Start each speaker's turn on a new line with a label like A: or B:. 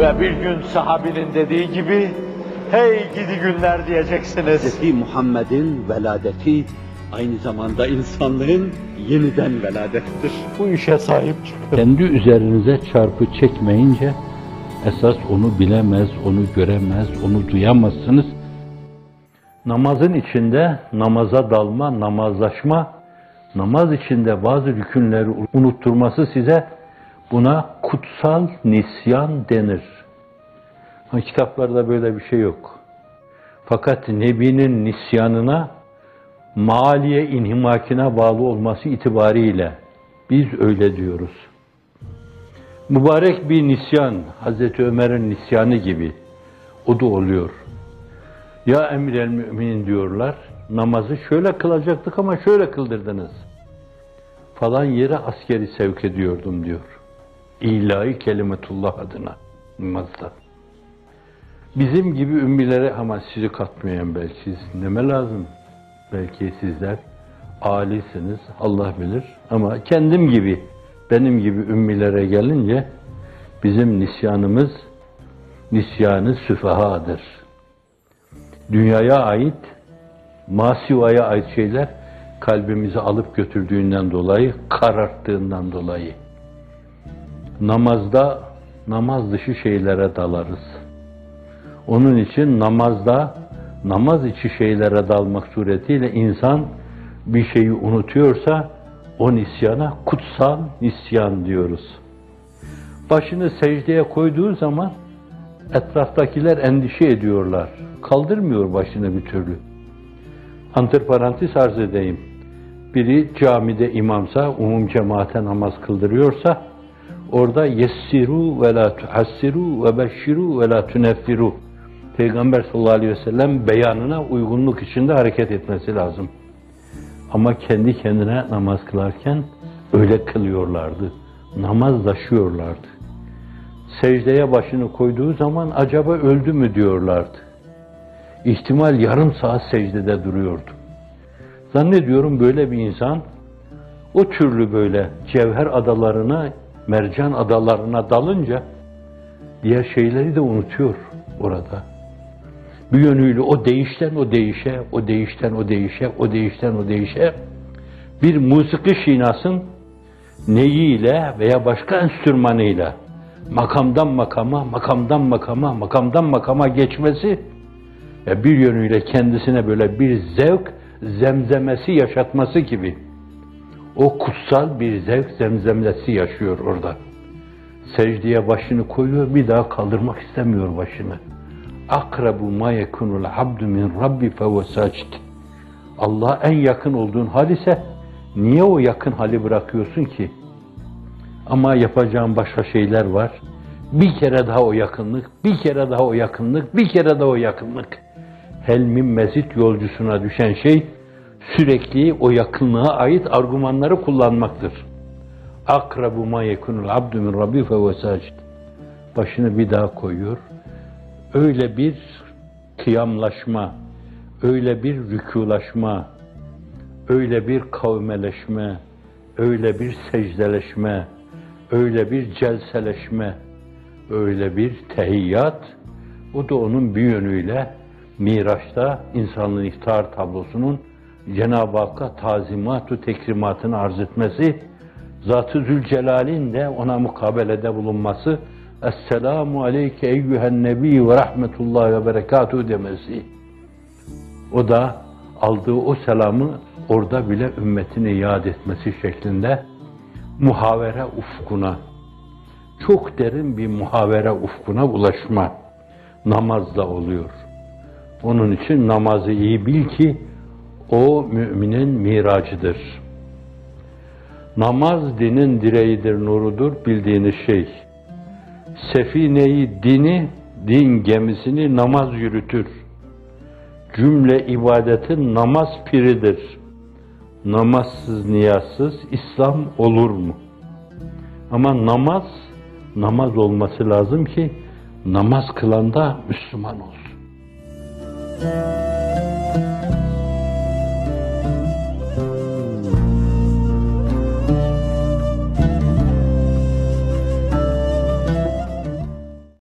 A: Ve bir gün sahabinin dediği gibi, hey gidi günler diyeceksiniz.
B: Hz. Muhammed'in veladeti aynı zamanda insanlığın yeniden veladettir.
A: Bu işe sahip çıkın.
C: Kendi üzerinize çarpı çekmeyince esas onu bilemez, onu göremez, onu duyamazsınız. Namazın içinde namaza dalma, namazlaşma, namaz içinde bazı rükünleri unutturması size buna kutsal nisyan denir. Ha, kitaplarda böyle bir şey yok. Fakat Nebi'nin nisyanına maliye inhimakine bağlı olması itibariyle biz öyle diyoruz. Mübarek bir nisyan, Hazreti Ömer'in nisyanı gibi o da oluyor. Ya emir el müminin diyorlar, namazı şöyle kılacaktık ama şöyle kıldırdınız. Falan yere askeri sevk ediyordum diyor. İlahi kelimetullah adına namazda. Bizim gibi ümmilere ama sizi katmayan belki neme lazım. Belki sizler alisiniz, Allah bilir. Ama kendim gibi, benim gibi ümmilere gelince bizim nisyanımız nisyanı süfahadır. Dünyaya ait, masivaya ait şeyler kalbimizi alıp götürdüğünden dolayı, kararttığından dolayı. Namazda namaz dışı şeylere dalarız. Onun için namazda namaz içi şeylere dalmak suretiyle insan bir şeyi unutuyorsa o nisyana kutsal nisyan diyoruz. Başını secdeye koyduğu zaman etraftakiler endişe ediyorlar. Kaldırmıyor başını bir türlü. Antiparantez arz edeyim. Biri camide imamsa, umum cemaate namaz kıldırıyorsa, orada yessiru ve la tuhassiru ve beşşiru ve la tuneffiru Peygamber sallallahu aleyhi ve sellem beyanına uygunluk içinde hareket etmesi lazım. Ama kendi kendine namaz kılarken öyle kılıyorlardı. Namazlaşıyorlardı. Secdeye başını koyduğu zaman acaba öldü mü diyorlardı. İhtimal yarım saat secdede duruyordu. Zannediyorum böyle bir insan o türlü böyle cevher adalarına, mercan adalarına dalınca diğer şeyleri de unutuyor orada. Bir yönüyle o değişten o değişe, o değişten o değişe, o değişten o değişe bir musiki şinasın neyiyle veya başka enstrümanıyla makamdan makama, makamdan makama, makamdan makama geçmesi bir yönüyle kendisine böyle bir zevk zemzemesi yaşatması gibi o kutsal bir zevk zemzemlesi yaşıyor orada. Secdeye başını koyuyor, bir daha kaldırmak istemiyor başını akrabu ma yekunul abdu min rabbi fehuve sacid. Allah en yakın olduğun hal ise niye o yakın hali bırakıyorsun ki? Ama yapacağın başka şeyler var. Bir kere daha o yakınlık, bir kere daha o yakınlık, bir kere daha o yakınlık. Helmin mezit yolcusuna düşen şey sürekli o yakınlığa ait argümanları kullanmaktır. Akrabu ma yekunul abdu min rabbi sacid. Başını bir daha koyuyor öyle bir kıyamlaşma, öyle bir rükulaşma, öyle bir kavmeleşme, öyle bir secdeleşme, öyle bir celseleşme, öyle bir tehiyyat, o da onun bir yönüyle Miraç'ta insanlığın iftar tablosunun Cenab-ı Hakk'a tazimatu tekrimatını arz etmesi, Zat-ı Zülcelal'in de ona mukabelede bulunması, Esselamu aleyke eyyühen nebi ve rahmetullahi ve berekatuhu demesi. O da aldığı o selamı orada bile ümmetini yad etmesi şeklinde muhavere ufkuna, çok derin bir muhavere ufkuna ulaşma namazla oluyor. Onun için namazı iyi bil ki o müminin miracıdır. Namaz dinin direğidir, nurudur bildiğiniz şey sefineyi dini, din gemisini namaz yürütür. Cümle ibadetin namaz piridir. Namazsız, niyazsız İslam olur mu? Ama namaz, namaz olması lazım ki namaz kılan da Müslüman olsun.